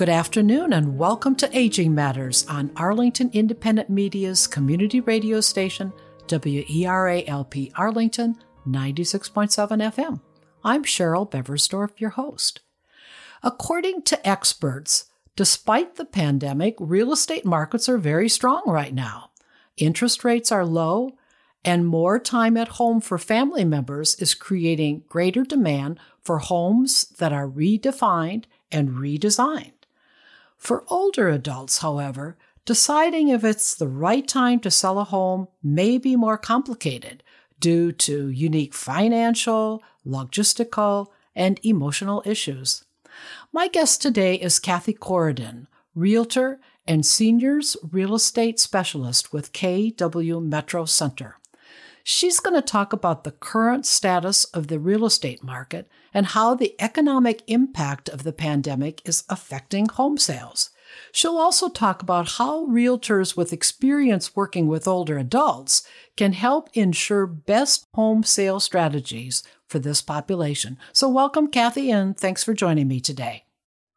Good afternoon and welcome to Aging Matters on Arlington Independent Media's community radio station, WERA-LP Arlington 96.7 FM. I'm Cheryl Beversdorf, your host. According to experts, despite the pandemic, real estate markets are very strong right now. Interest rates are low, and more time at home for family members is creating greater demand for homes that are redefined and redesigned. For older adults, however, deciding if it's the right time to sell a home may be more complicated due to unique financial, logistical, and emotional issues. My guest today is Cathi Coridan, realtor and seniors real estate specialist with KW Metro Center. She's going to talk about the current status of the real estate market and how the economic impact of the pandemic is affecting home sales. She'll also talk about how realtors with experience working with older adults can help ensure best home sale strategies for this population. So, welcome, Cathi, and thanks for joining me today.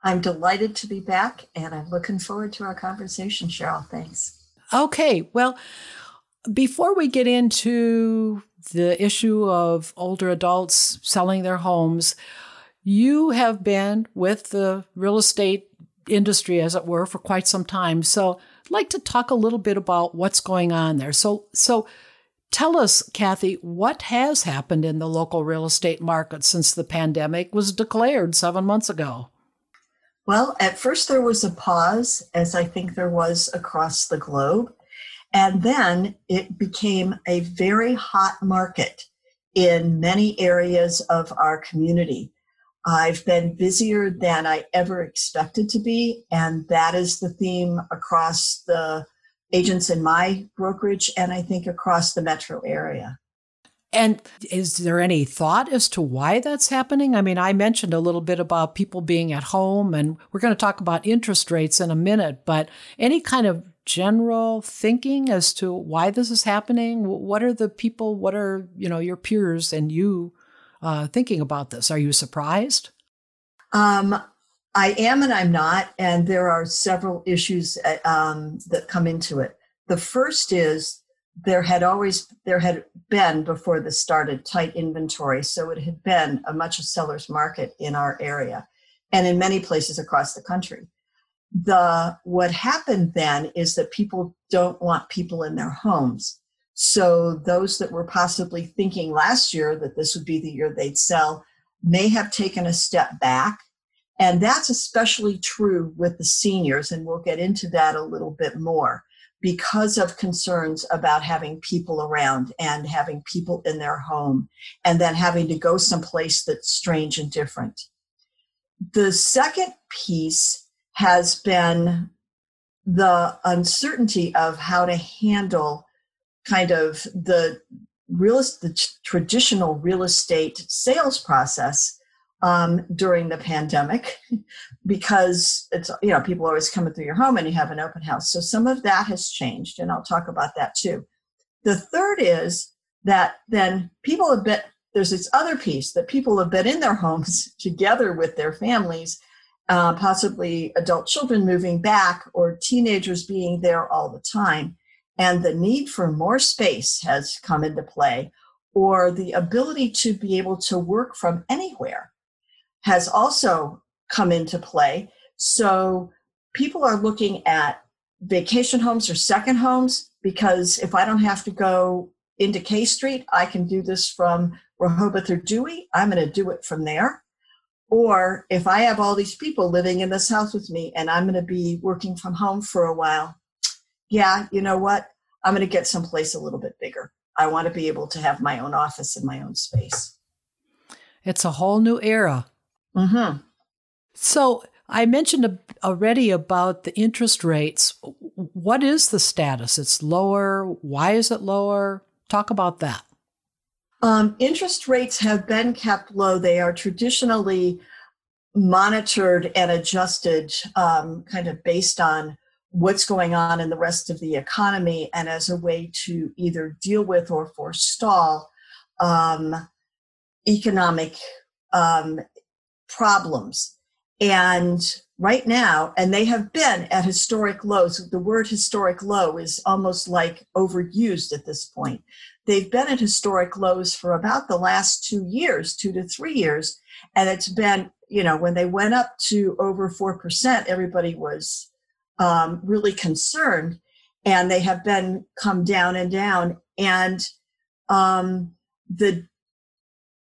I'm delighted to be back, and I'm looking forward to our conversation, Cheryl. Thanks. Okay, well, before we get into the issue of older adults selling their homes, you have been with the real estate industry, as it were, for quite some time. So I'd like to talk a little bit about what's going on there. So, so tell us, Cathi, what has happened in the local real estate market since the pandemic was declared seven months ago? Well, at first there was a pause, as I think there was across the globe. And then it became a very hot market in many areas of our community. I've been busier than I ever expected to be, and that is the theme across the agents in my brokerage and I think across the metro area. And is there any thought as to why that's happening? I mean, I mentioned a little bit about people being at home, and we're going to talk about interest rates in a minute, but any kind of general thinking as to why this is happening? What are the people, what are, you know, your peers and you uh, thinking about this? Are you surprised? Um, I am and I'm not, and there are several issues uh, um, that come into it. The first is there had always there had been before this started tight inventory, so it had been a much a seller's market in our area, and in many places across the country the what happened then is that people don't want people in their homes. So those that were possibly thinking last year that this would be the year they'd sell may have taken a step back. And that's especially true with the seniors and we'll get into that a little bit more because of concerns about having people around and having people in their home and then having to go someplace that's strange and different. The second piece has been the uncertainty of how to handle kind of the real the traditional real estate sales process um, during the pandemic. Because it's you know people always coming through your home and you have an open house. So some of that has changed and i'll talk about that too. The third is that then people have been there's this other piece that people have been in their homes together with their families uh, possibly adult children moving back or teenagers being there all the time. And the need for more space has come into play, or the ability to be able to work from anywhere has also come into play. So people are looking at vacation homes or second homes because if I don't have to go into K Street, I can do this from Rehoboth or Dewey. I'm going to do it from there Or if I have all these people living in this house with me and I'm going to be working from home for a while, yeah, you know what? I'm going to get someplace a little bit bigger. I want to be able to have my own office and my own space. It's a whole new era. Mm-hmm. So I mentioned already about the interest rates. What is the status? It's lower. Why is it lower? Talk about that. Um, interest rates have been kept low. They are traditionally monitored and adjusted um, kind of based on what's going on in the rest of the economy and as a way to either deal with or forestall um, economic um, problems. And right now, and they have been at historic lows. The word historic low is almost like overused at this point. They've been at historic lows for about the last two years, two to three years. And it's been, you know, when they went up to over 4%, everybody was um, really concerned, and they have been come down and down. And um, the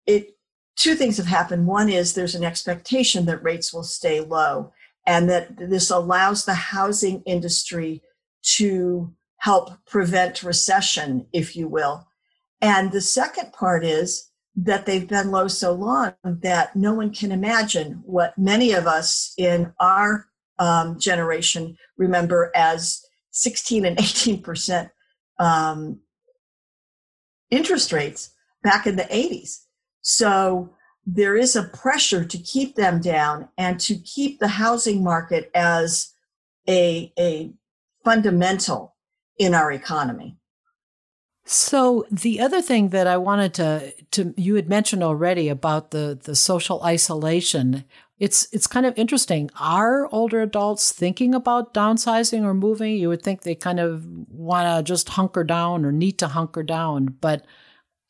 it two things have happened. One is there's an expectation that rates will stay low, and that this allows the housing industry to help prevent recession, if you will. And the second part is that they've been low so long that no one can imagine what many of us in our um, generation remember as 16 and 18 percent um, interest rates back in the 80s. So there is a pressure to keep them down and to keep the housing market as a, a fundamental in our economy. So the other thing that I wanted to to you had mentioned already about the the social isolation it's it's kind of interesting. Are older adults thinking about downsizing or moving? You would think they kind of want to just hunker down or need to hunker down, but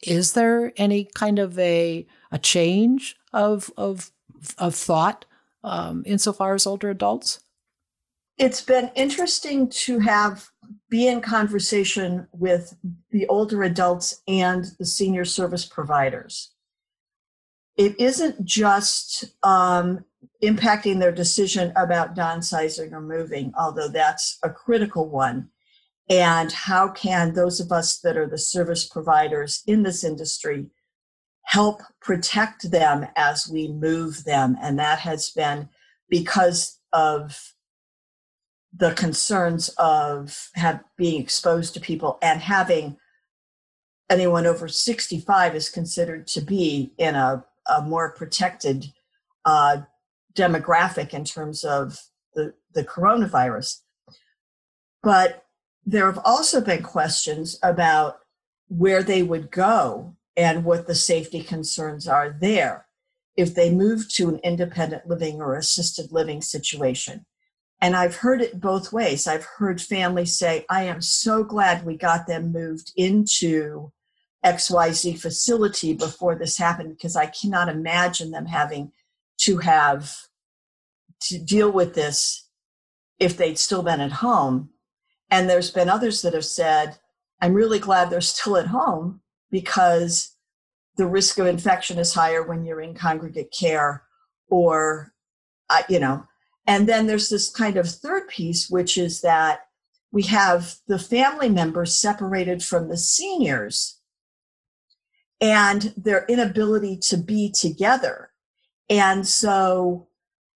is there any kind of a a change of of of thought um, insofar as older adults? It's been interesting to have be in conversation with the older adults and the senior service providers it isn't just um, impacting their decision about downsizing or moving, although that's a critical one. And how can those of us that are the service providers in this industry help protect them as we move them? And that has been because of the concerns of have being exposed to people and having anyone over 65 is considered to be in a a more protected uh, demographic in terms of the, the coronavirus. But there have also been questions about where they would go and what the safety concerns are there if they move to an independent living or assisted living situation. And I've heard it both ways. I've heard families say, I am so glad we got them moved into XYZ facility before this happened because I cannot imagine them having to have to deal with this if they'd still been at home. And there's been others that have said, I'm really glad they're still at home because the risk of infection is higher when you're in congregate care or, uh, you know. And then there's this kind of third piece, which is that we have the family members separated from the seniors and their inability to be together. And so,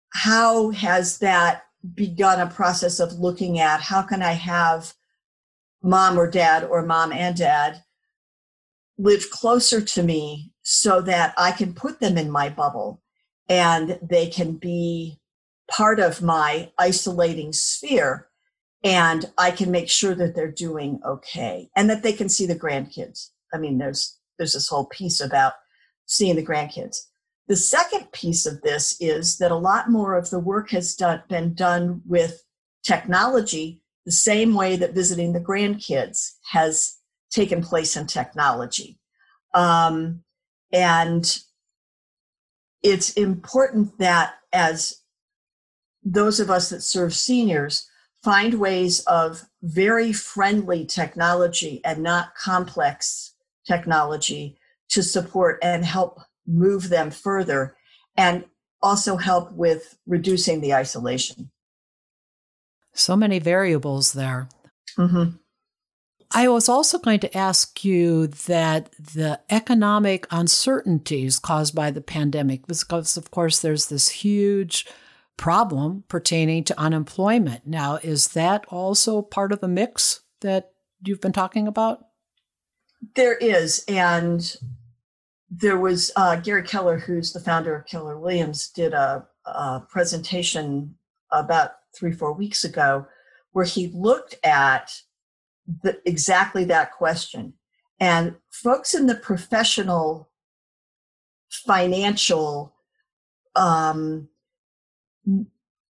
how has that begun a process of looking at how can I have mom or dad or mom and dad live closer to me so that I can put them in my bubble and they can be part of my isolating sphere and I can make sure that they're doing okay and that they can see the grandkids. I mean, there's there's this whole piece about seeing the grandkids. The second piece of this is that a lot more of the work has done, been done with technology, the same way that visiting the grandkids has taken place in technology. Um, and it's important that as those of us that serve seniors find ways of very friendly technology and not complex technology to support and help move them further. And also help with reducing the isolation. So many variables there. Mm-hmm. I was also going to ask you that the economic uncertainties caused by the pandemic, because of course there's this huge problem pertaining to unemployment. Now, is that also part of the mix that you've been talking about? There is. And there was uh, Gary Keller, who's the founder of Keller Williams, did a, a presentation about three, four weeks ago where he looked at the, exactly that question. And folks in the professional financial um,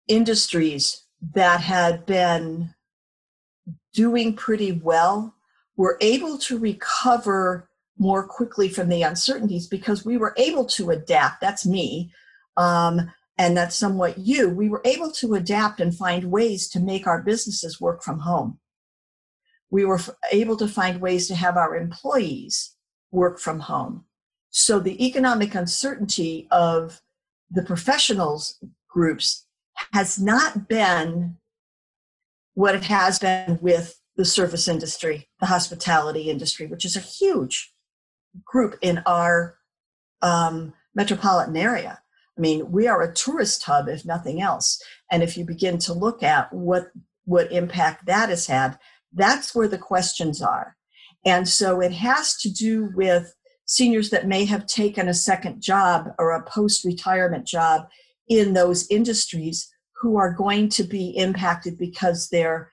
industries that had been doing pretty well were able to recover more quickly from the uncertainties because we were able to adapt. That's me. Um, and that's somewhat you. We were able to adapt and find ways to make our businesses work from home. We were able to find ways to have our employees work from home. So the economic uncertainty of the professionals groups has not been what it has been with the service industry, the hospitality industry, which is a huge group in our um, metropolitan area. I mean, we are a tourist hub, if nothing else. And if you begin to look at what what impact that has had, that's where the questions are. And so it has to do with seniors that may have taken a second job or a post retirement job in those industries who are going to be impacted because they're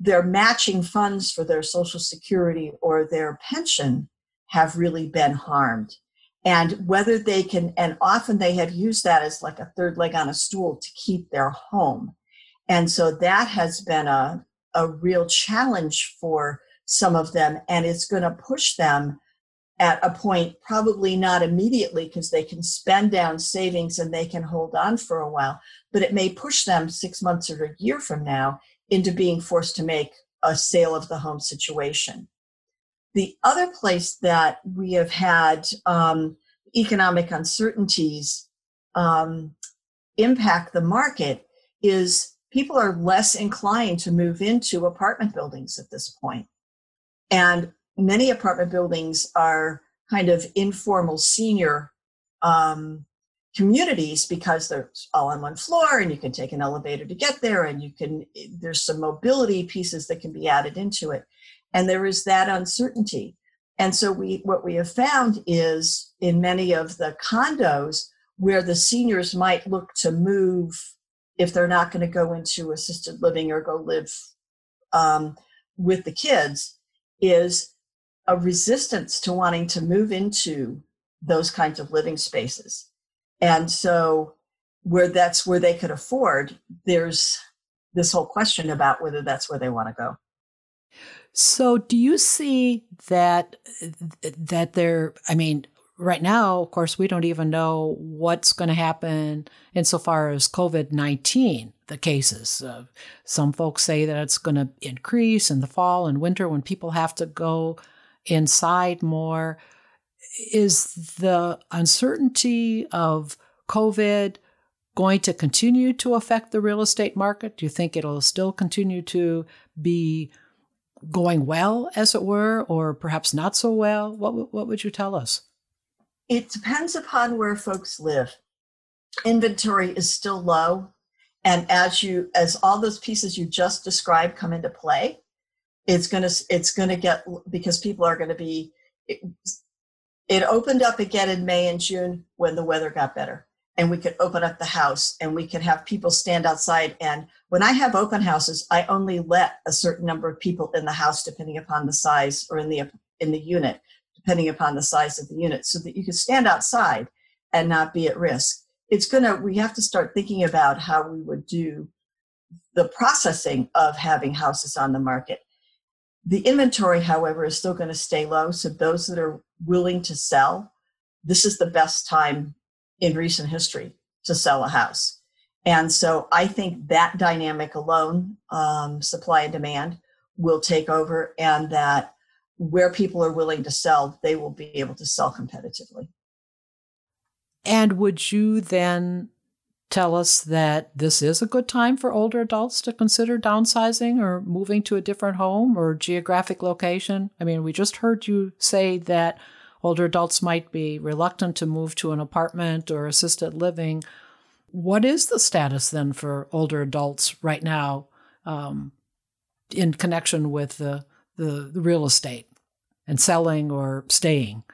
their matching funds for their social security or their pension have really been harmed. And whether they can and often they have used that as like a third leg on a stool to keep their home. And so that has been a, a real challenge for some of them and it's going to push them at a point probably not immediately because they can spend down savings and they can hold on for a while but it may push them six months or a year from now into being forced to make a sale of the home situation the other place that we have had um, economic uncertainties um, impact the market is people are less inclined to move into apartment buildings at this point. And many apartment buildings are kind of informal senior um, communities because they're all on one floor and you can take an elevator to get there and you can there's some mobility pieces that can be added into it. And there is that uncertainty. And so we what we have found is in many of the condos where the seniors might look to move if they're not going to go into assisted living or go live um, with the kids is a resistance to wanting to move into those kinds of living spaces and so where that's where they could afford there's this whole question about whether that's where they want to go so, do you see that that there? I mean, right now, of course, we don't even know what's going to happen insofar as COVID nineteen. The cases. Uh, some folks say that it's going to increase in the fall and winter when people have to go inside more. Is the uncertainty of COVID going to continue to affect the real estate market? Do you think it'll still continue to be going well, as it were, or perhaps not so well? What, what would you tell us? It depends upon where folks live. Inventory is still low. And as you as all those pieces you just described come into play, it's gonna it's gonna get because people are gonna be it, it opened up again in May and June when the weather got better and we could open up the house and we could have people stand outside and when i have open houses i only let a certain number of people in the house depending upon the size or in the in the unit depending upon the size of the unit so that you could stand outside and not be at risk. It's going to we have to start thinking about how we would do the processing of having houses on the market the inventory however is still going to stay low so those that are willing to sell this is the best time in recent history to sell a house. And so I think that dynamic alone, um, supply and demand, will take over, and that where people are willing to sell, they will be able to sell competitively. And would you then tell us that this is a good time for older adults to consider downsizing or moving to a different home or geographic location? I mean, we just heard you say that older adults might be reluctant to move to an apartment or assisted living. What is the status then for older adults right now um, in connection with the, the, the real estate and selling or staying?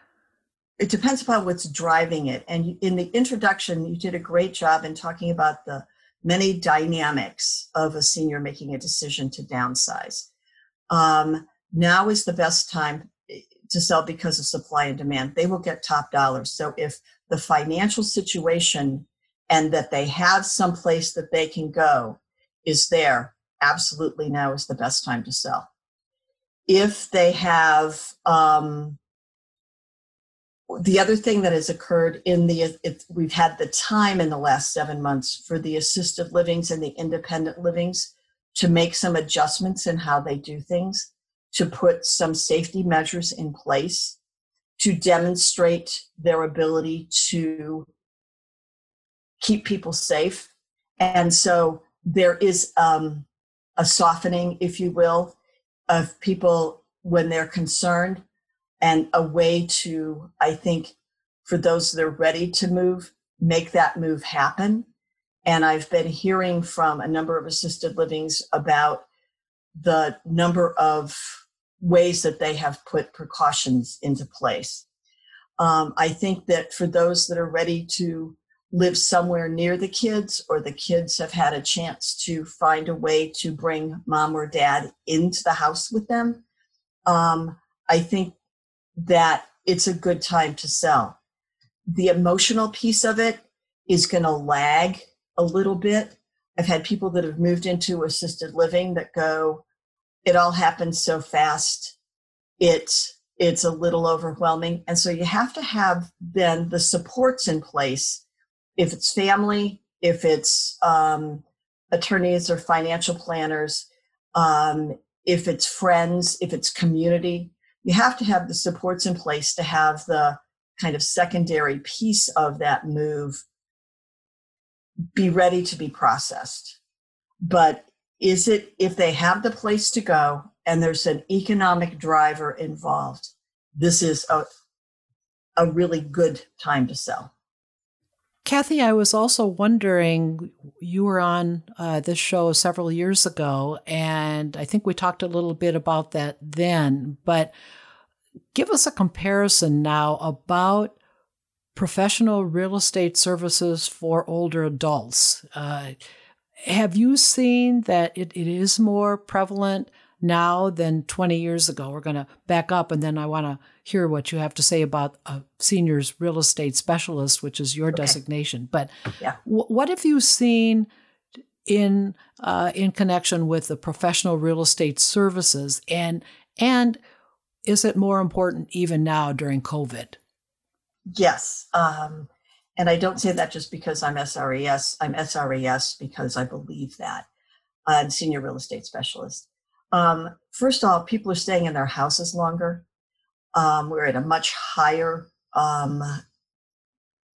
It depends upon what's driving it. And in the introduction, you did a great job in talking about the many dynamics of a senior making a decision to downsize. Um, now is the best time to sell because of supply and demand. They will get top dollars. So if the financial situation and that they have some place that they can go is there, absolutely now is the best time to sell. If they have um, the other thing that has occurred in the we've had the time in the last seven months for the assisted livings and the independent livings to make some adjustments in how they do things to put some safety measures in place to demonstrate their ability to keep people safe. And so there is um, a softening if you will of people when they're concerned and a way to, I think, for those that are ready to move, make that move happen. And I've been hearing from a number of assisted livings about the number of ways that they have put precautions into place. Um, I think that for those that are ready to live somewhere near the kids, or the kids have had a chance to find a way to bring mom or dad into the house with them, um, I think that it's a good time to sell. The emotional piece of it is going to lag a little bit. I've had people that have moved into assisted living that go, it all happens so fast. It's it's a little overwhelming. And so you have to have then the supports in place. If it's family, if it's um, attorneys or financial planners, um, if it's friends, if it's community, you have to have the supports in place to have the kind of secondary piece of that move be ready to be processed. But is it, if they have the place to go and there's an economic driver involved, this is a, a really good time to sell. Cathi, I was also wondering, you were on uh, this show several years ago, and I think we talked a little bit about that then, but give us a comparison now about professional real estate services for older adults. Uh, have you seen that it, it is more prevalent now than 20 years ago? We're going to back up and then I want to hear what you have to say about a seniors real estate specialist, which is your okay. designation. But yeah. w- what have you seen in uh, in connection with the professional real estate services and and is it more important even now during COVID? Yes. Um, and I don't say that just because I'm SRES. I'm SRES because I believe that. I'm senior real estate specialist. Um, first of all, people are staying in their houses longer. Um, we're at a much higher um,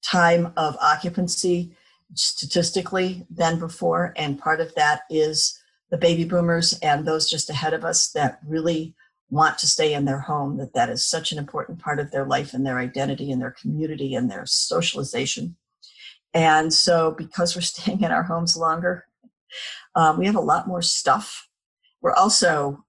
time of occupancy statistically than before. And part of that is the baby boomers and those just ahead of us that really want to stay in their home, that that is such an important part of their life and their identity and their community and their socialization. And so, because we're staying in our homes longer, um, we have a lot more stuff. We're also,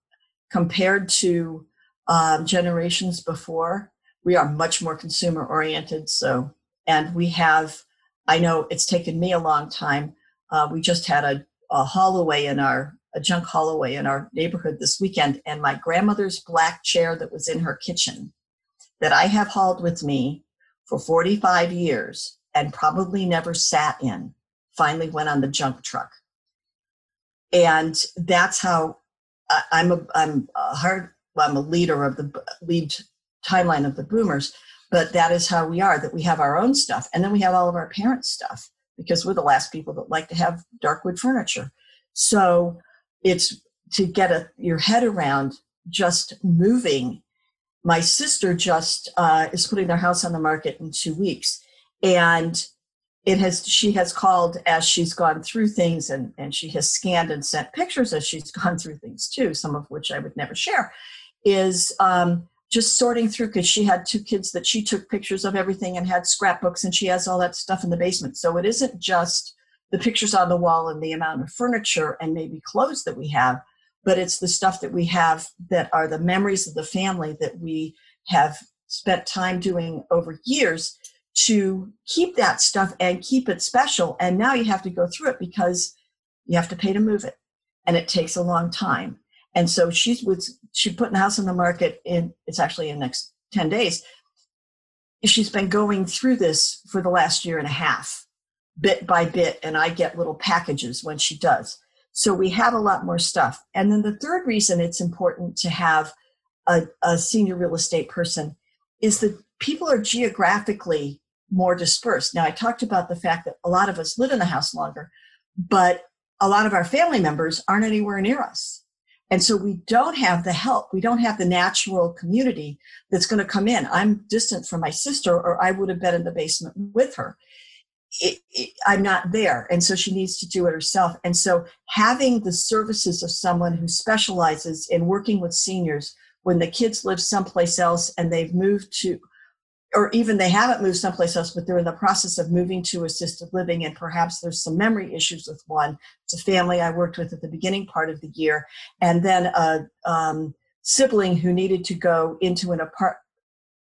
compared to um, generations before, we are much more consumer oriented. So, and we have, I know it's taken me a long time. Uh, we just had a, a haul away in our a junk haul away in our neighborhood this weekend, and my grandmother's black chair that was in her kitchen that I have hauled with me for 45 years and probably never sat in finally went on the junk truck. And that's how I'm a, I'm a hard, I'm a leader of the lead timeline of the boomers, but that is how we are, that we have our own stuff. And then we have all of our parents' stuff because we're the last people that like to have dark wood furniture. So it's to get a, your head around just moving. My sister just uh, is putting their house on the market in two weeks, And it has she has called as she's gone through things and, and she has scanned and sent pictures as she's gone through things too, some of which I would never share, is um, just sorting through because she had two kids that she took pictures of everything and had scrapbooks and she has all that stuff in the basement. So it isn't just the pictures on the wall and the amount of furniture and maybe clothes that we have, but it's the stuff that we have that are the memories of the family that we have spent time doing over years to keep that stuff and keep it special. And now you have to go through it because you have to pay to move it. And it takes a long time. And so she's with she put the house on the market in it's actually in the next 10 days. She's been going through this for the last year and a half, bit by bit, and I get little packages when she does. So we have a lot more stuff. And then the third reason it's important to have a, a senior real estate person is that people are geographically more dispersed. Now, I talked about the fact that a lot of us live in the house longer, but a lot of our family members aren't anywhere near us. And so we don't have the help. We don't have the natural community that's going to come in. I'm distant from my sister, or I would have been in the basement with her. It, it, I'm not there. And so she needs to do it herself. And so having the services of someone who specializes in working with seniors when the kids live someplace else and they've moved to or even they haven't moved someplace else, but they're in the process of moving to assisted living, and perhaps there's some memory issues with one. It's a family I worked with at the beginning part of the year, and then a um, sibling who needed to go into an apart-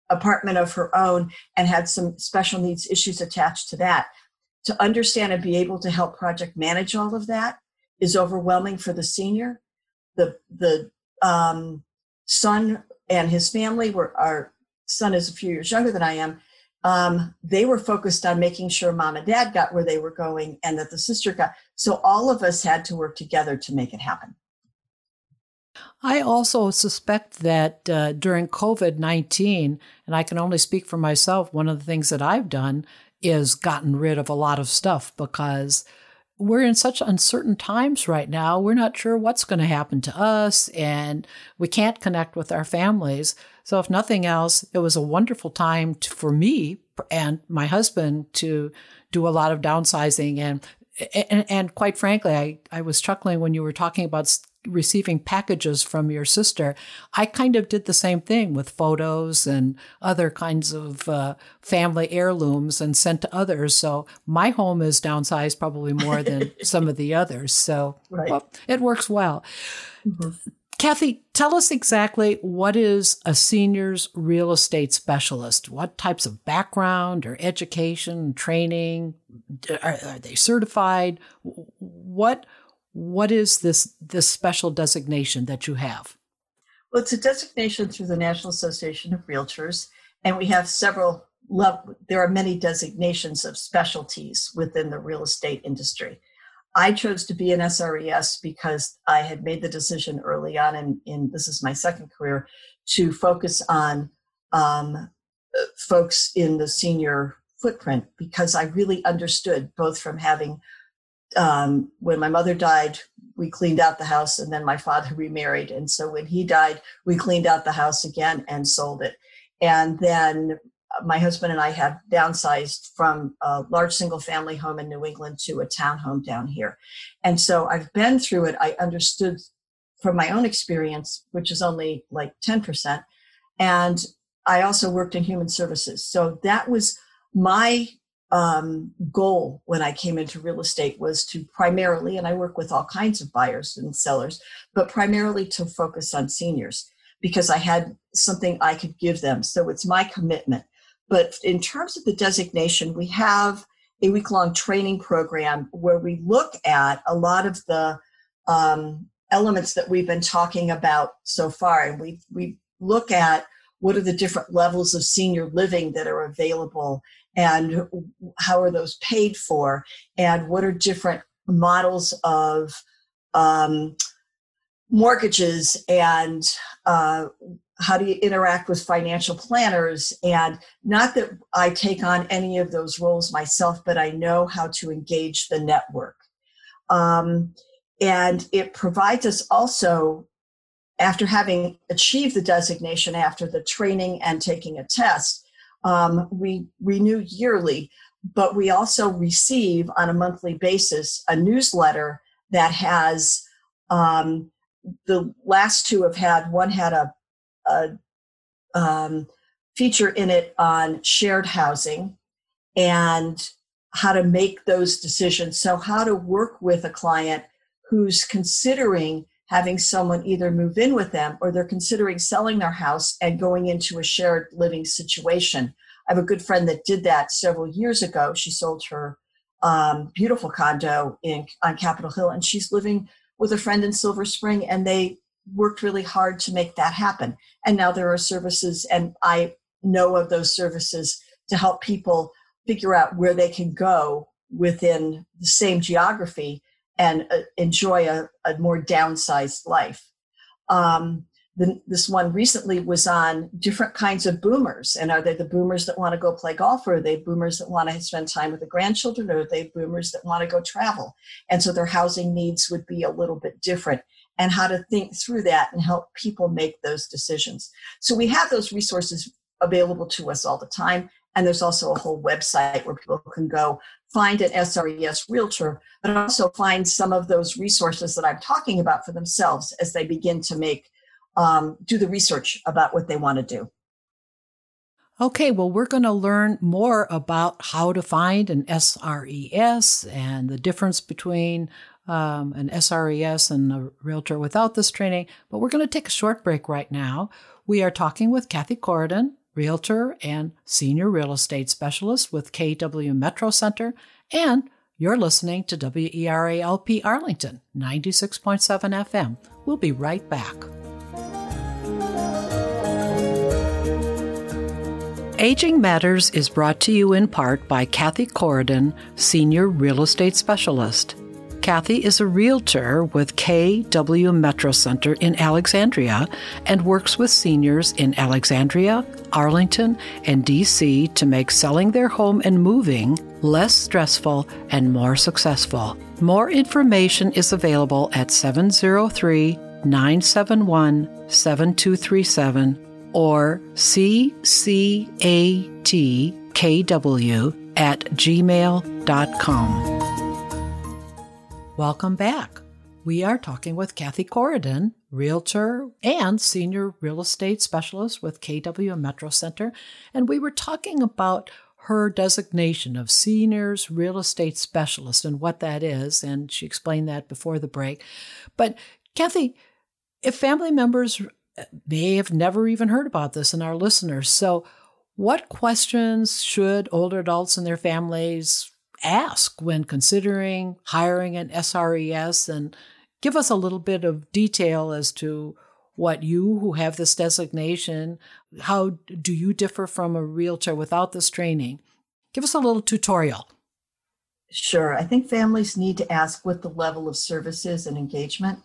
apartment of her own and had some special needs issues attached to that. To understand and be able to help project manage all of that is overwhelming for the senior. The the um, son and his family were are son is a few years younger than I am, um, they were focused on making sure mom and dad got where they were going and that the sister got. So all of us had to work together to make it happen. I also suspect that uh, during COVID 19, and I can only speak for myself, one of the things that I've done is gotten rid of a lot of stuff because we're in such uncertain times right now. We're not sure what's going to happen to us, and we can't connect with our families. So, if nothing else, it was a wonderful time to, for me and my husband to do a lot of downsizing. And, and, and quite frankly, I, I was chuckling when you were talking about receiving packages from your sister, I kind of did the same thing with photos and other kinds of uh, family heirlooms and sent to others. So my home is downsized probably more than some of the others. So right. well, it works well. Mm-hmm. Cathi, tell us exactly what is a seniors real estate specialist? What types of background or education, training? Are, are they certified? What what is this this special designation that you have? Well, it's a designation through the National Association of Realtors, and we have several. There are many designations of specialties within the real estate industry. I chose to be an SRES because I had made the decision early on, in, in, this is my second career, to focus on um, folks in the senior footprint because I really understood both from having um, when my mother died, we cleaned out the house, and then my father remarried. And so when he died, we cleaned out the house again and sold it. And then my husband and I have downsized from a large single family home in New England to a townhome down here. And so I've been through it. I understood from my own experience, which is only like 10%. And I also worked in human services. So that was my um, goal when I came into real estate was to primarily, and I work with all kinds of buyers and sellers, but primarily to focus on seniors because I had something I could give them. So it's my commitment. But in terms of the designation, we have a week long training program where we look at a lot of the um, elements that we've been talking about so far. And we, we look at what are the different levels of senior living that are available and how are those paid for? And what are different models of um, mortgages and uh, how do you interact with financial planners? And not that i take on any of those roles myself but i know how to engage the network. Um, and it provides us also after having achieved the designation after the training and taking a test Um, we renew yearly, but we also receive on a monthly basis a newsletter that has um, the last two have had one had a, a um, feature in it on shared housing and how to make those decisions. So, how to work with a client who's considering having someone either move in with them or they're considering selling their house and going into a shared living situation. I have a good friend that did that several years ago. She sold her um, beautiful condo in on Capitol Hill, and she's living with a friend in Silver Spring, and they worked really hard to make that happen. And now there are services, and I know of those services to help people figure out where they can go within the same geography and uh, enjoy a, a, more downsized life. Um, the, this one recently was on different kinds of boomers. And are they the boomers that want to go play golf, or are they boomers that want to spend time with the grandchildren, or are they boomers that want to go travel? And so their housing needs would be a little bit different and how to think through that and help people make those decisions. So we have those resources available to us all the time. And there's also a whole website where people can go find an SRES realtor, but also find some of those resources that I'm talking about for themselves as they begin to make, um, do the research about what they want to do. Okay, well, we're going to learn more about how to find an SRES and the difference between um, an SRES and a realtor without this training. But we're going to take a short break right now. We are talking with Cathi Coridan, realtor and senior real estate specialist with KW Metro Center, and you're listening to WERALP Arlington, 96.7 FM. We'll be right back. Aging Matters is brought to you in part by Cathi Coridan, Senior Real Estate Specialist. Cathi is a realtor with KW Metro Center in Alexandria and works with seniors in Alexandria, Arlington, and DC to make selling their home and moving less stressful and more successful. More information is available at 703 971 7237 or ccatkw at gmail.com. Welcome back. We are talking with Cathi Coridan, realtor and senior real estate specialist with KW Metro Center, and we were talking about her designation of seniors real estate specialist and what that is, and she explained that before the break. But Cathi, if family members uh, may have never even heard about this and our listeners, so what questions should older adults and their families ask when considering hiring an SRES and give us a little bit of detail as to what you who have this designation, how do you differ from a realtor without this training? Give us a little tutorial. Sure. I think families need to ask what the level of services and engagement.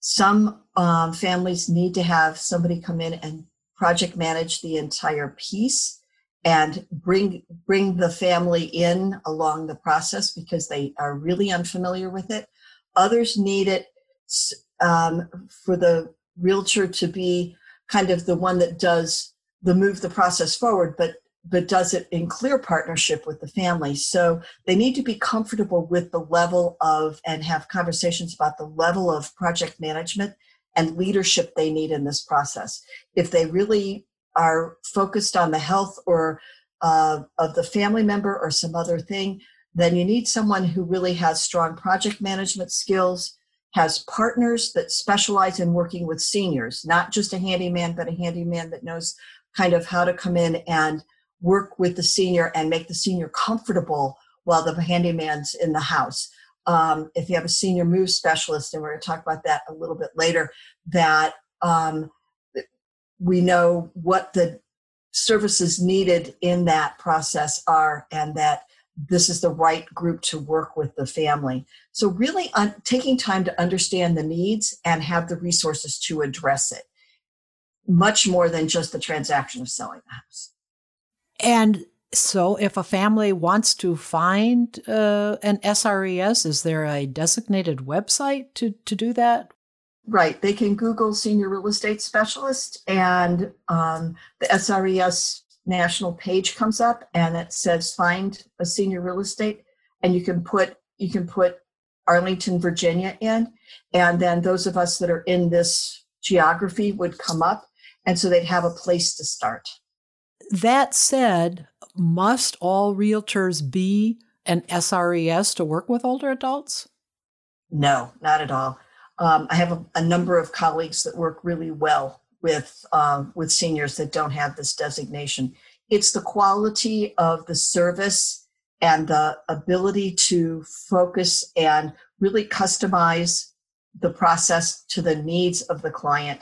Some um, families need to have somebody come in and project manage the entire piece and bring bring the family in along the process because they are really unfamiliar with it. Others need it um, for the realtor to be kind of the one that does the move the process forward, but but does it in clear partnership with the family. So they need to be comfortable with the level of and have conversations about the level of project management and leadership they need in this process. If they really are focused on the health or uh, of the family member or some other thing, then you need someone who really has strong project management skills, has partners that specialize in working with seniors, not just a handyman, but a handyman that knows kind of how to come in and work with the senior and make the senior comfortable while the handyman's in the house. Um, if you have a senior move specialist, and we're going to talk about that a little bit later, that um, we know what the services needed in that process are and that this is the right group to work with the family. So, really un- taking time to understand the needs and have the resources to address it, much more than just the transaction of selling the house. And so, if a family wants to find uh, an SRES, is there a designated website to, to do that? Right. They can Google senior real estate specialist, and um, the SRES national page comes up and it says find a senior real estate and you can put you can put Arlington, Virginia in and then those of us that are in this geography would come up and so they'd have a place to start. That said, must all realtors be an SRES to work with older adults? No, not at all. Um, I have a, a, number of colleagues that work really well with uh, with seniors that don't have this designation. It's the quality of the service and the ability to focus and really customize the process to the needs of the client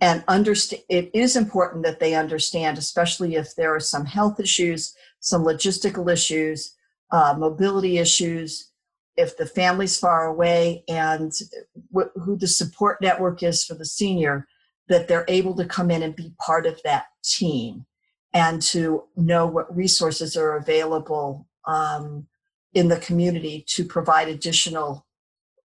and understand it is important that they understand especially if there are some health issues some logistical issues uh, mobility issues if the family's far away and wh- who the support network is for the senior that they're able to come in and be part of that team and to know what resources are available um, in the community to provide additional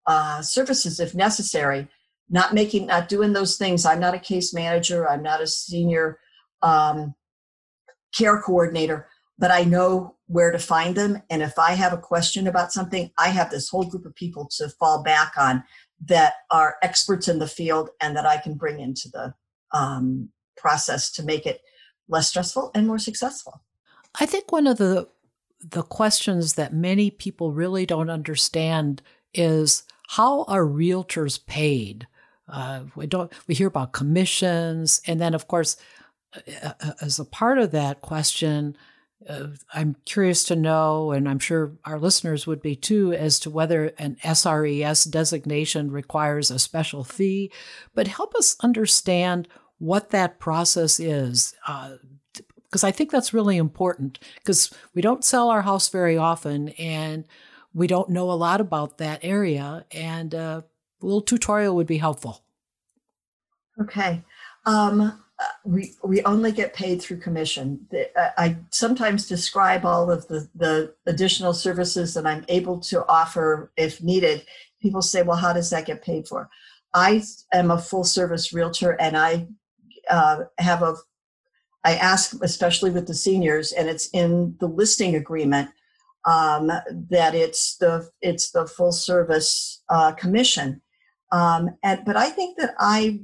uh, services if necessary. Not making not doing those things. I'm not a case manager. I'm not a senior um, care coordinator but i know where to find them. And if i have a question about something i have this whole group of people to fall back on that are experts in the field and that i can bring into the um, process to make it less stressful and more successful. I think one of the the questions that many people really don't understand is how are realtors paid? Uh, we don't. We hear about commissions, and then of course, uh, uh, as a part of that question, uh, I'm curious to know, and I'm sure our listeners would be too, as to whether an SRES designation requires a special fee. But help us understand what that process is. because uh, I think that's really important because we don't sell our house very often and we don't know a lot about that area. And uh, a little tutorial would be helpful. Okay. Um, we we only get paid through commission. Uh, I sometimes describe all of the, the additional services that I'm able to offer if needed. People say, "Well, how does that get paid for?" I am a full service realtor, and I uh, have a. I ask, especially with the seniors, and it's in the listing agreement um, that it's the it's the full service uh, commission um, and but I think that I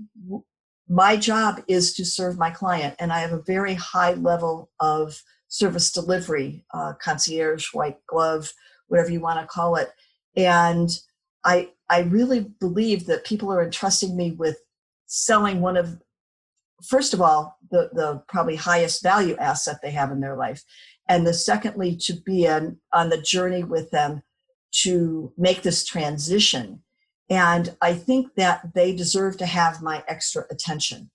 my job is to serve my client, and I have a very high level of service delivery, uh, concierge, white glove, whatever you want to call it. And I I really believe that people are entrusting me with selling one of first of all the the probably highest value asset they have in their life and the secondly to be on on the journey with them to make this transition and I think that they deserve to have my extra attention.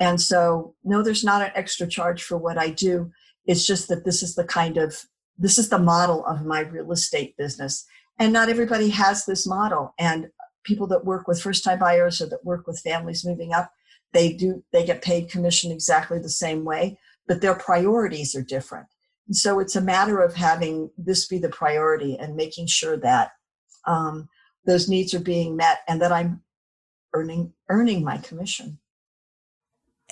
And so, no, there's not an extra charge for what I do. It's just that this is the kind of, this is the model of my real estate business. And not everybody has this model. And people that work with first time buyers or that work with families moving up, they do, they get paid commission exactly the same way, but their priorities are different. And so it's a matter of having this be the priority and making sure that um, those needs are being met and that I'm earning earning my commission.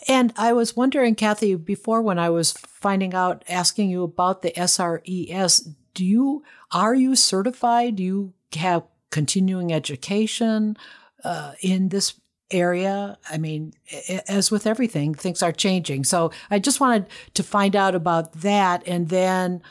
And I was wondering, Cathi, before when I was finding out, asking you about the SRES, do you are you certified? Do you have continuing education uh, in this area? I mean, as with everything, things are changing. So I just wanted to find out about that, and then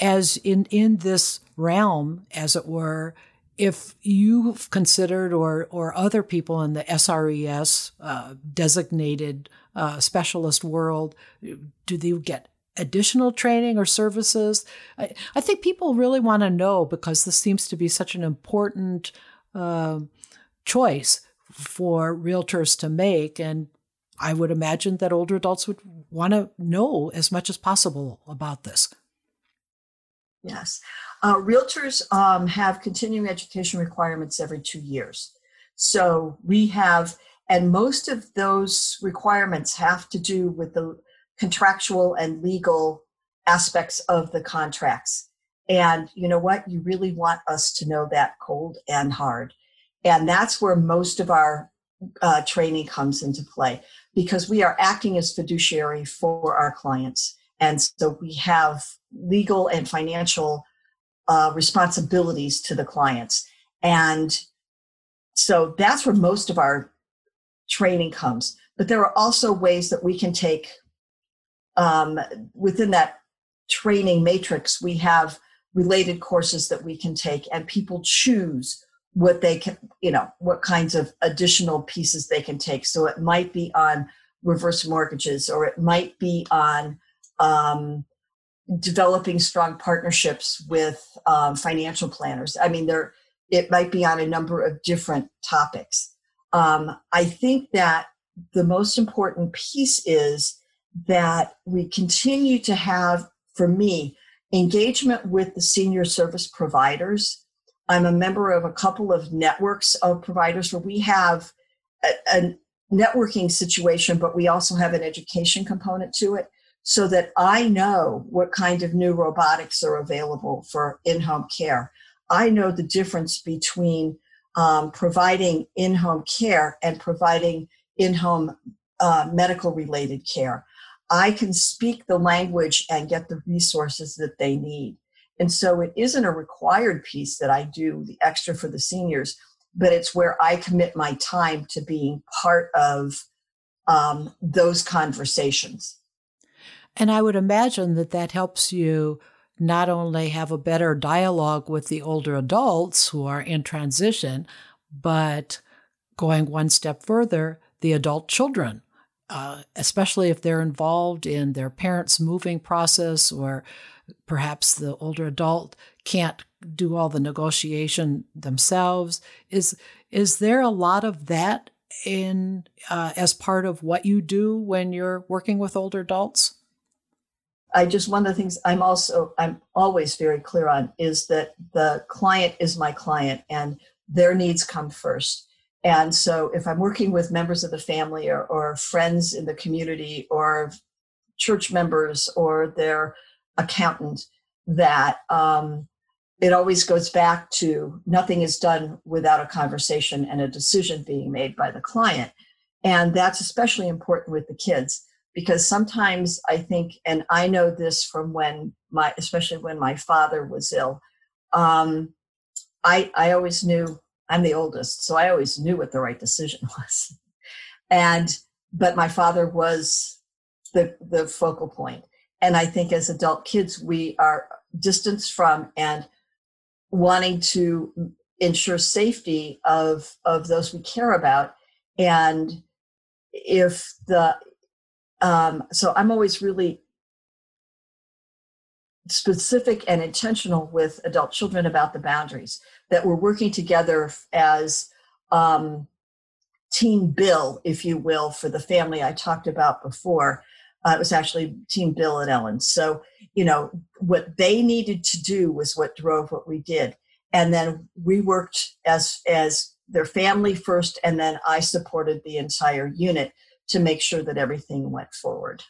as in in this realm, as it were, if you've considered or or other people in the SRES uh, designated uh, specialist world, do they get additional training or services? I, I think people really want to know because this seems to be such an important uh, choice for realtors to make, and I would imagine that older adults would want to know as much as possible about this. Yes. Uh, realtors um, have continuing education requirements every two years. So we have, and most of those requirements have to do with the contractual and legal aspects of the contracts. And you know what? You really want us to know that cold and hard. And that's where most of our uh, training comes into play because we are acting as fiduciary for our clients And so we have legal and financial uh, responsibilities to the clients. And so that's where most of our training comes. But there are also ways that we can take um, within that training matrix, we have related courses that we can take, and people choose what they can, you know, what kinds of additional pieces they can take. So it might be on reverse mortgages, or it might be on um, developing strong partnerships with um, financial planners. I mean, there it might be on a number of different topics. Um, I think that the most important piece is that we continue to have, for me, engagement with the senior service providers. I'm a member of a couple of networks of providers where we have a, a networking situation, but we also have an education component to it so that I know what kind of new robotics are available for in home care. I know the difference between um, providing in home care and providing in home uh, medical related care. I can speak the language and get the resources that they need. And so it isn't a required piece that I do the extra for the seniors, but it's where I commit my time to being part of um, those conversations. And I would imagine that that helps you not only have a better dialogue with the older adults who are in transition, but going one step further, the adult children, uh, especially if they're involved in their parents' moving process, or perhaps the older adult can't do all the negotiation themselves. Is is there a lot of that in uh, as part of what you do when you're working with older adults? I just one of the things I'm also I'm always very clear on is that the client is my client and their needs come first. And so if I'm working with members of the family or, or friends in the community or church members or their accountant, that um, it always goes back to nothing is done without a conversation and a decision being made by the client. And that's especially important with the kids because sometimes I think, and I know this from when my, especially when my father was ill, um, I, I always knew I'm the oldest, so I always knew what the right decision was. And, but my father was the, the focal point. And I think as adult kids, we are distanced from and wanting to ensure safety of, of those we care about. And if the um, so I'm always really specific and intentional with adult children about the boundaries that we're working together as um, team bill if you will for the family i talked about before. Uh, it was actually team bill and ellen. So you know what they needed to do was what drove what we did. And then we worked as as their family first and then i supported the entire unit to make sure that everything went forward.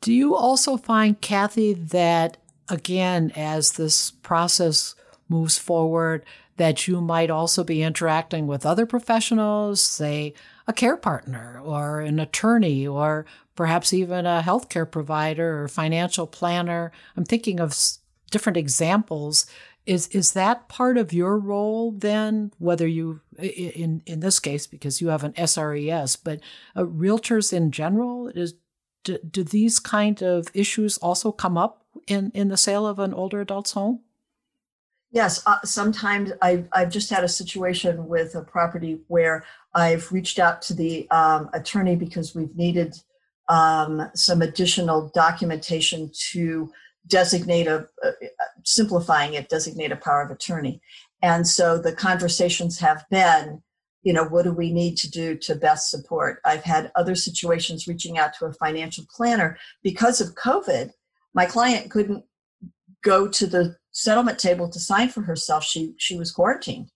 Do you also find, Cathi, that again, as this process moves forward, that you might also be interacting with other professionals, say a care partner or an attorney or perhaps even a healthcare provider or financial planner? I'm thinking of different examples is is that part of your role then? Whether you in in this case because you have an SRES, but uh, realtors in general is do, do these kind of issues also come up in in the sale of an older adult's home? Yes, uh, sometimes I've, I've just had a situation with a property where I've reached out to the um, attorney because we've needed um, some additional documentation to designate a, uh, simplifying it, designate a power of attorney. And so the conversations have been, you know, what do we need to do to best support? I've had other situations reaching out to a financial planner because of COVID. My client couldn't go to the settlement table to sign for herself. She she was quarantined,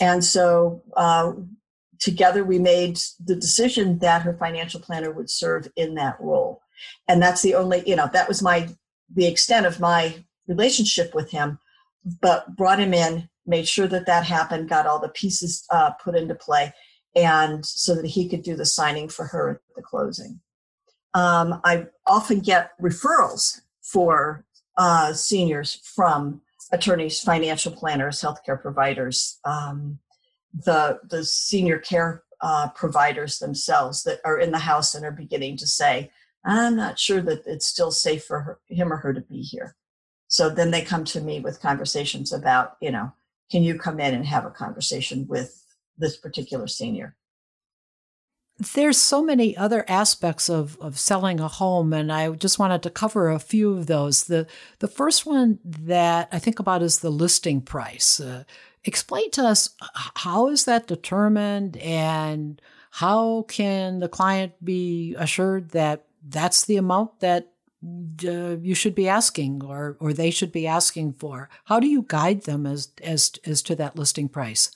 and so uh, together we made the decision that her financial planner would serve in that role. And that's the only, you know, that was my the extent of my relationship with him, but brought him in, made sure that that happened, got all the pieces uh, put into play, and so that he could do the signing for her at the closing. um, I often get referrals for uh, seniors from attorneys, financial planners, healthcare providers, um, the the senior care uh, providers themselves that are in the house and are beginning to say, "I'm not sure that it's still safe for her, him or her to be here." So then they come to me with conversations about, you know, can you come in and have a conversation with this particular senior? There's so many other aspects of, of selling a home, and I just wanted to cover a few of those. The the first one that I think about is the listing price. Uh, explain to us how is that determined, and how can the client be assured that that's the amount that uh, you should be asking, or or they should be asking for? How do you guide them as as as to that listing price?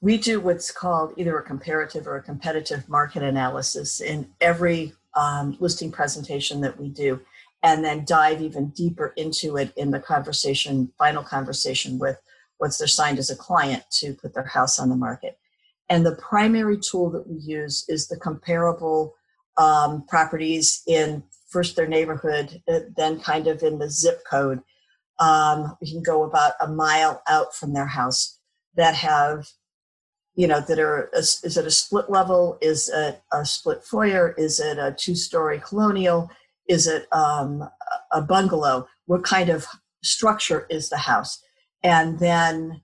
we do what's called either a comparative or a competitive market analysis in every um, listing presentation that we do, and then dive even deeper into it in the conversation, final conversation with once they're signed as a client to put their house on the market. And the primary tool that we use is the comparable um, properties in first their neighborhood, uh, then kind of in the zip code. Um, we can go about a mile out from their house that have you know that are is it a split level? Is it a split foyer? Is it a two story colonial? Is it um, a bungalow? What kind of structure is the house? And then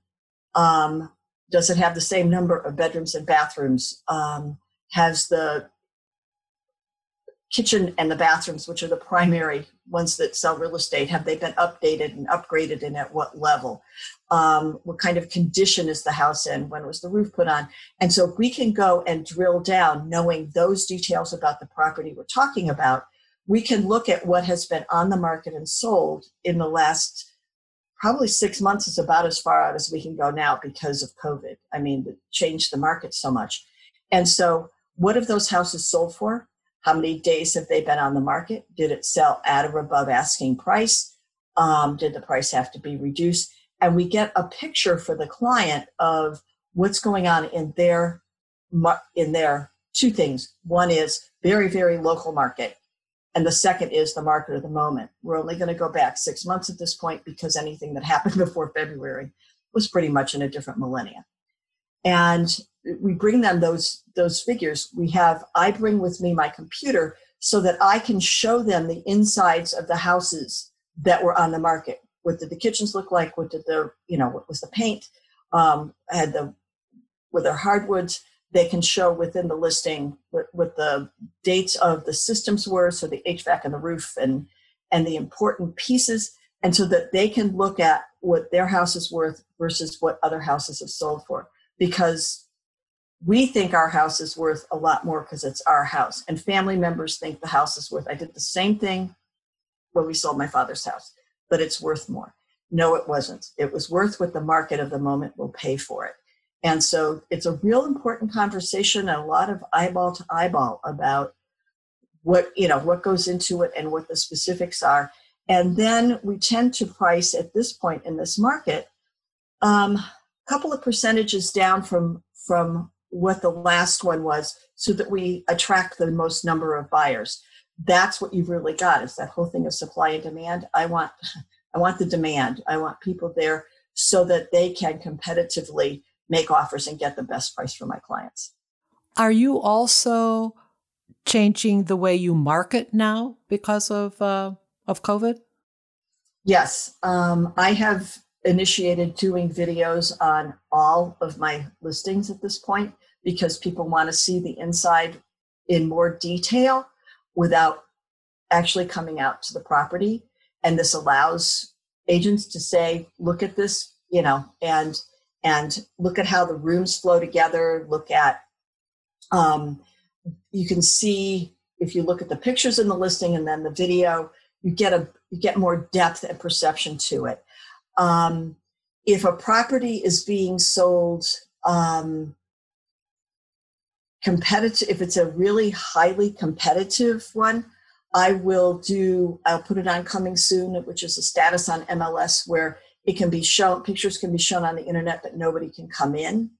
um, does it have the same number of bedrooms and bathrooms? Um, has the kitchen and the bathrooms which are the primary ones that sell real estate have they been updated and upgraded and at what level? Um, what kind of condition is the house in? When was the roof put on? And so we can go and drill down knowing those details about the property we're talking about we can look at what has been on the market and sold in the last probably six months is about as far out as we can go now because of covid. I mean it changed the market so much. And so what have those houses sold for how many days have they been on the market? Did it sell at or above asking price? Um, did the price have to be reduced? And we get a picture for the client of what's going on in their in their two things. One is very very local market, and the second is the market of the moment. We're only going to go back six months at this point because anything that happened before February was pretty much in a different millennia. And we bring them those those figures. We have i bring with me my computer so that i can show them the insides of the houses that were on the market. What did the kitchens look like? What did the you know what was the paint? Um, had the with their hardwoods they can show within the listing what, what the dates of the systems were so the hvac and the roof and and the important pieces and so that they can look at what their house is worth versus what other houses have sold for. Because we think our house is worth a lot more because it's our house and family members think the house is worth i did the same thing when we sold my father's house but it's worth more. No it wasn't. It was worth what the market of the moment will pay for it. And so it's a real important conversation and a lot of eyeball to eyeball about what you know what goes into it and what the specifics are. And then we tend to price at this point in this market a um, couple of percentages down from from what the last one was so that we attract the most number of buyers. That's what you've really got is that whole thing of supply and demand. I want i want the demand. I want people there so that they can competitively make offers and get the best price for my clients. Are you also changing the way you market now because of uh, of covid? Yes. Um, i have initiated doing videos on all of my listings at this point because people want to see the inside in more detail without actually coming out to the property. And this allows agents to say look at this you know and and look at how the rooms flow together look at um, you can see if you look at the pictures in the listing and then the video you get a you get more depth and perception to it. Um, if a property is being sold um, competitive, if it's a really highly competitive one, I will do, I'll put it on coming soon, which is a status on MLS where it can be shown, pictures can be shown on the internet, but nobody can come in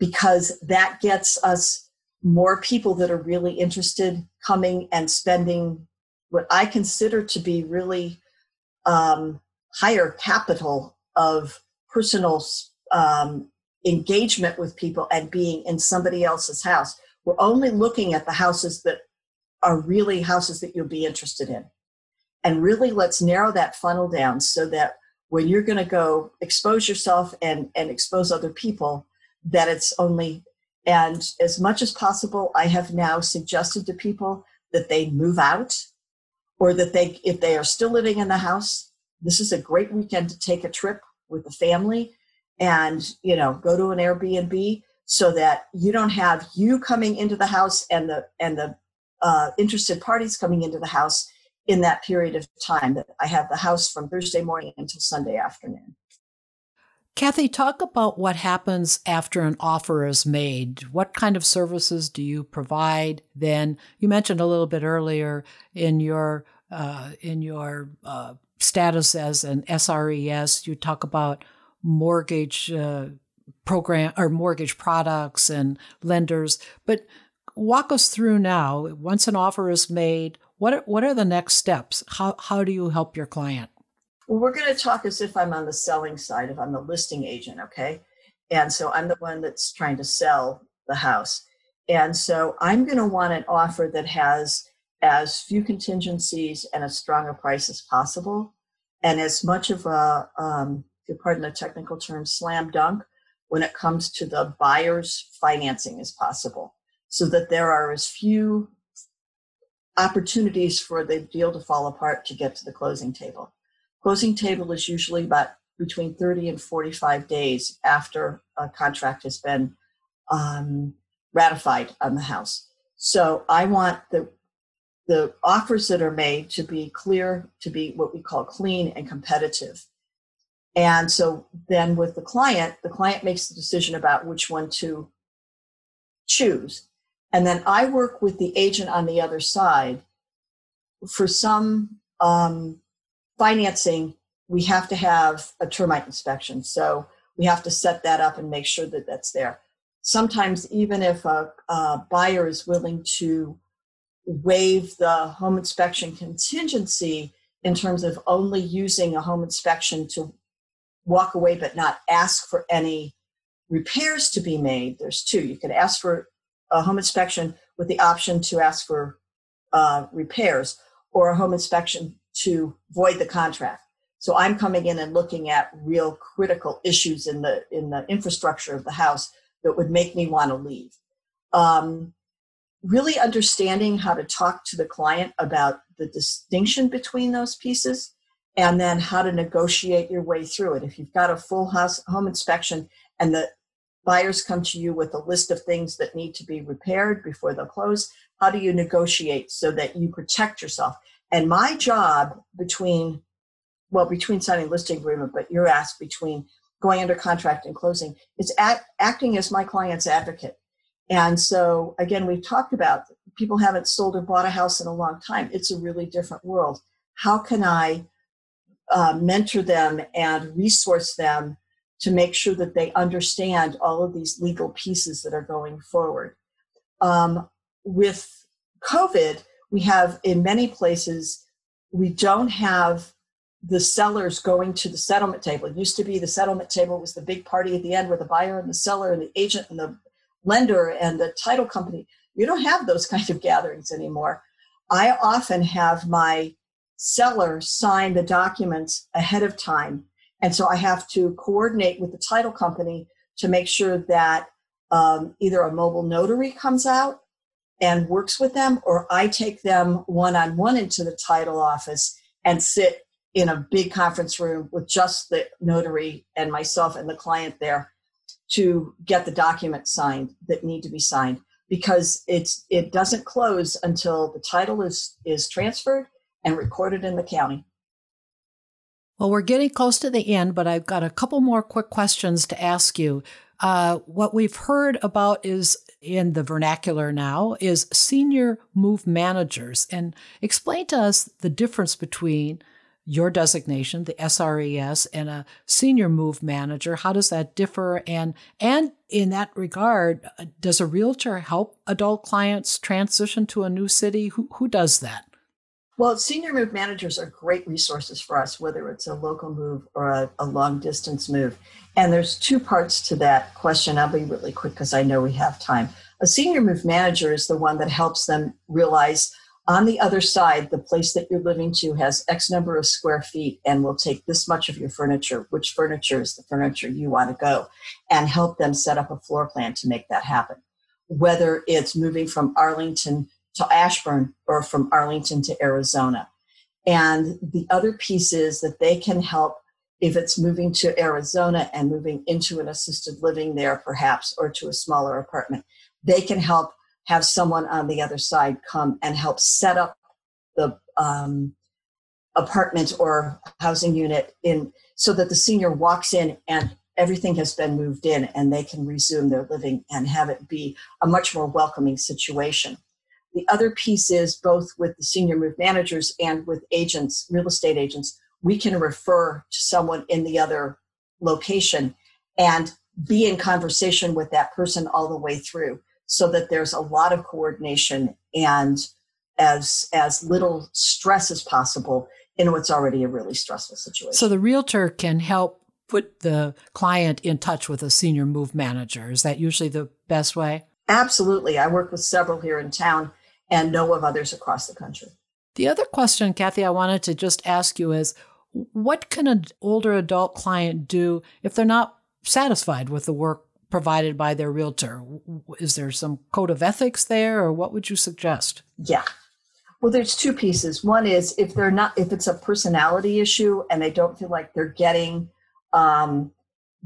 because that gets us more people that are really interested coming and spending what I consider to be really um, higher capital of personal um, engagement with people and being in somebody else's house. We're only looking at the houses that are really houses that you'll be interested in. And really, let's narrow that funnel down so that when you're going to go expose yourself and, and expose other people, that it's only, and as much as possible, I have now suggested to people that they move out or that they, if they are still living in the house, this is a great weekend to take a trip with the family and, you know, go to an Airbnb so that you don't have you coming into the house and the, and the uh, interested parties coming into the house in that period of time that I have the house from Thursday morning until Sunday afternoon. Cathi, talk about what happens after an offer is made. What kind of services do you provide then? You mentioned a little bit earlier in your uh, in your uh, status as an SRES, you talk about mortgage uh, program or mortgage products and lenders. But walk us through now. Once an offer is made, what are, what are the next steps? How how do you help your client? Well, we're going to talk as if I'm on the selling side, if I'm the listing agent, okay? And so I'm the one that's trying to sell the house. And so I'm going to want an offer that has as few contingencies and as strong a price as possible, and as much of a, um, you pardon the technical term, slam dunk when it comes to the buyer's financing as possible, so that there are as few opportunities for the deal to fall apart to get to the closing table. Closing table is usually about between 30 and 45 days after a contract has been um, ratified on the house. So I want the the offers that are made to be clear, to be what we call clean and competitive. And so then with the client, the client makes the decision about which one to choose. And then I work with the agent on the other side. For some um, financing, we have to have a termite inspection. So we have to set that up and make sure that that's there. Sometimes, even if a, a buyer is willing to waive the home inspection contingency in terms of only using a home inspection to walk away but not ask for any repairs to be made. There's two. You can ask for a home inspection with the option to ask for uh, repairs or a home inspection to void the contract. So I'm coming in and looking at real critical issues in the in the infrastructure of the house that would make me want to leave. Um, really understanding how to talk to the client about the distinction between those pieces and then how to negotiate your way through it. If you've got a full house home inspection and the buyers come to you with a list of things that need to be repaired before they'll close, how do you negotiate so that you protect yourself? And my job between, well, between signing listing agreement, but you're asked between going under contract and closing, is at, acting as my client's advocate and so, again, we've talked about people haven't sold or bought a house in a long time. It's a really different world. How can I uh, mentor them and resource them to make sure that they understand all of these legal pieces that are going forward? Um, with COVID, we have in many places, we don't have the sellers going to the settlement table. It used to be the settlement table was the big party at the end where the buyer and the seller and the agent and the lender and the title company. You don't have those kind of gatherings anymore. I often have my seller sign the documents ahead of time. And so I have to coordinate with the title company to make sure that um, either a mobile notary comes out and works with them, or I take them one on one into the title office and sit in a big conference room with just the notary and myself and the client there to get the documents signed that need to be signed because it's it doesn't close until the title is is transferred and recorded in the county. Well, we're getting close to the end, but I've got a couple more quick questions to ask you. Uh, what we've heard about is in the vernacular now is senior move managers, and explain to us the difference between your designation, the SRES, and a senior move manager? How does that differ? And and in that regard, uh, does a realtor help adult clients transition to a new city? Who who does that? Well, senior move managers are great resources for us, whether it's a local move or a, a long distance move. And there's two parts to that question. I'll be really quick because I know we have time. A senior move manager is the one that helps them realize on the other side, the place that you're living to has X number of square feet and will take this much of your furniture, which furniture is the furniture you want to go, and help them set up a floor plan to make that happen. Whether it's moving from Arlington to Ashburn or from Arlington to Arizona. And the other piece is that they can help if it's moving to Arizona and moving into an assisted living there, perhaps, or to a smaller apartment, they can help have someone on the other side come and help set up the um, apartment or housing unit in so that the senior walks in and everything has been moved in and they can resume their living and have it be a much more welcoming situation. The other piece is both with the senior move managers and with agents, real estate agents, we can refer to someone in the other location and be in conversation with that person all the way through so that there's a lot of coordination and as as little stress as possible in what's already a really stressful situation. So the realtor can help put the client in touch with a senior move manager. Is that usually the best way? Absolutely. I work with several here in town and know of others across the country. The other question, Cathi, I wanted to just ask you is what can an older adult client do if they're not satisfied with the work provided by their realtor? Is there some code of ethics there, or what would you suggest? Yeah. Well, there's two pieces. One is if they're not, if it's a personality issue and they don't feel like they're getting um,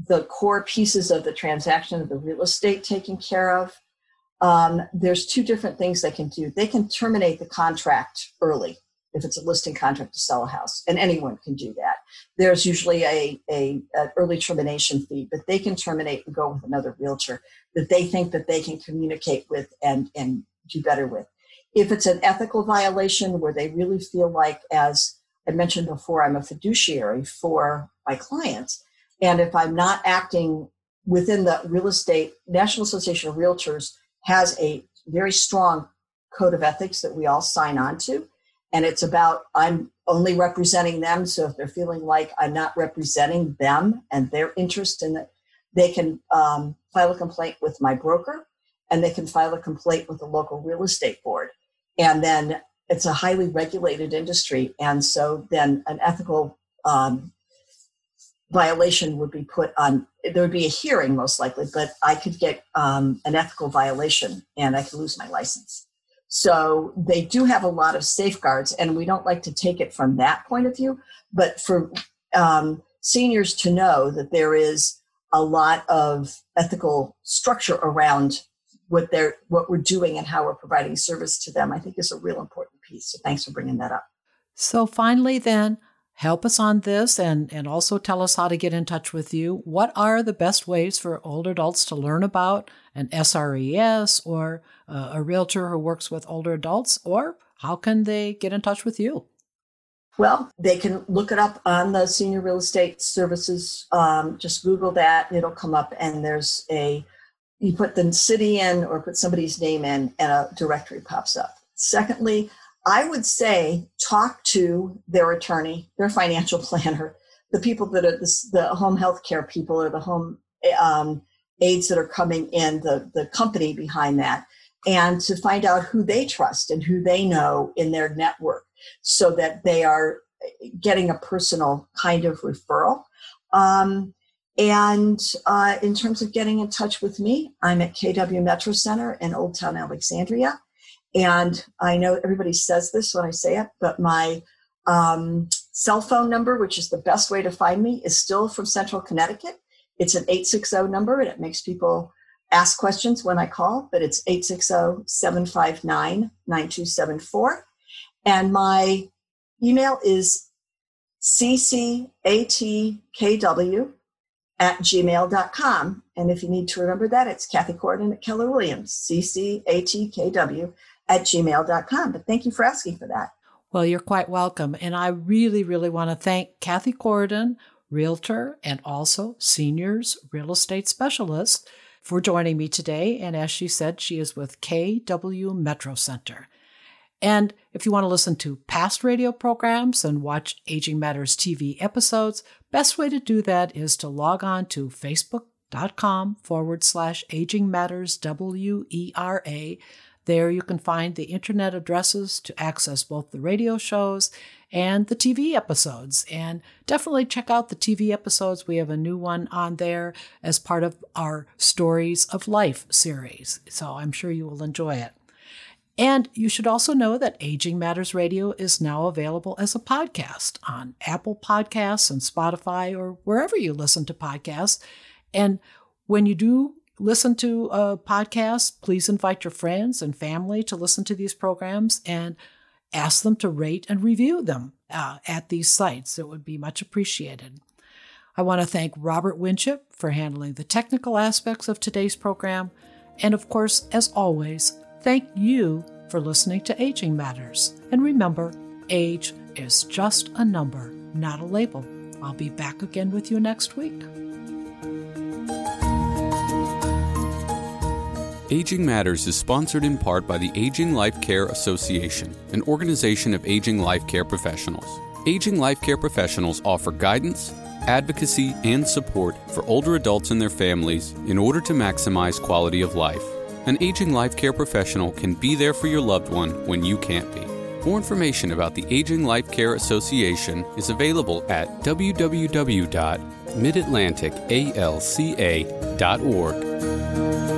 the core pieces of the transaction of the real estate taken care of, um, there's two different things they can do. They can terminate the contract early if it's a listing contract to sell a house, and anyone can do that. There's usually a, a, early termination fee, but they can terminate and go with another realtor that they think that they can communicate with and and do better with. If it's an ethical violation where they really feel like, as I mentioned before, I'm a fiduciary for my clients, and if I'm not acting within the real estate National Association of Realtors has a very strong code of ethics that we all sign on to. And it's about I'm only representing them. So if they're feeling like I'm not representing them and their interest in it, they can um, file a complaint with my broker and they can file a complaint with the local real estate board. And then it's a highly regulated industry. And so then an ethical um, violation would be put on there would be a hearing most likely but i could get um, an ethical violation and i could lose my license. So they do have a lot of safeguards and we don't like to take it from that point of view but for um, seniors to know that there is a lot of ethical structure around what they're what we're doing and how we're providing service to them i think is a real important piece. So thanks for bringing that up. So finally then help us on this and, and also tell us how to get in touch with you. What are the best ways for older adults to learn about an SRES or uh, a realtor who works with older adults? Or how can they get in touch with you? Well, they can look it up on the Senior Real Estate Services. Um, just Google that, it'll come up, and there's a you put the city in or put somebody's name in, and a directory pops up. Secondly, I would say talk to their attorney, their financial planner, the people that are the, the home health care people or the home um, aides that are coming in, the, the company behind that, and to find out who they trust and who they know in their network so that they are getting a personal kind of referral. Um, and uh, in terms of getting in touch with me, I'm at KW Metro Center in Old Town Alexandria. And I know everybody says this when I say it, but my um, cell phone number, which is the best way to find me, is still from Central Connecticut. It's an 860 number, and it makes people ask questions when I call, but it's 860 759 9274. And my email is ccatkw at gmail.com. And if you need to remember that, it's Cathi Coridan at Keller Williams, ccatkw at gmail.com. But thank you for asking for that. Well, you're quite welcome. And I really, really want to thank Cathi Coridan, realtor and also seniors real estate specialist, for joining me today. And as she said, she is with KW Metro Center. And if you want to listen to past radio programs and watch Aging Matters TV episodes, best way to do that is to log on to facebook.com forward slash Aging Matters W-E-R-A. There you can find the internet addresses to access both the radio shows and the TV episodes. And definitely check out the TV episodes. We have a new one on there as part of our Stories of Life series. So I'm sure you will enjoy it. And you should also know that Aging Matters Radio is now available as a podcast on Apple Podcasts and Spotify or wherever you listen to podcasts. And when you do listen to a podcast, please invite your friends and family to listen to these programs and ask them to rate and review them uh, at these sites. It would be much appreciated. I want to thank Robert Winship for handling the technical aspects of today's program. And of course, as always, thank you for listening to Aging Matters. And remember, age is just a number, not a label. I'll be back again with you next week. Aging Matters is sponsored in part by the Aging Life Care Association, an organization of aging life care professionals. Aging life care professionals offer guidance, advocacy, and support for older adults and their families in order to maximize quality of life. An aging life care professional can be there for your loved one when you can't be. More information about the Aging Life Care Association is available at www.midatlanticalca.org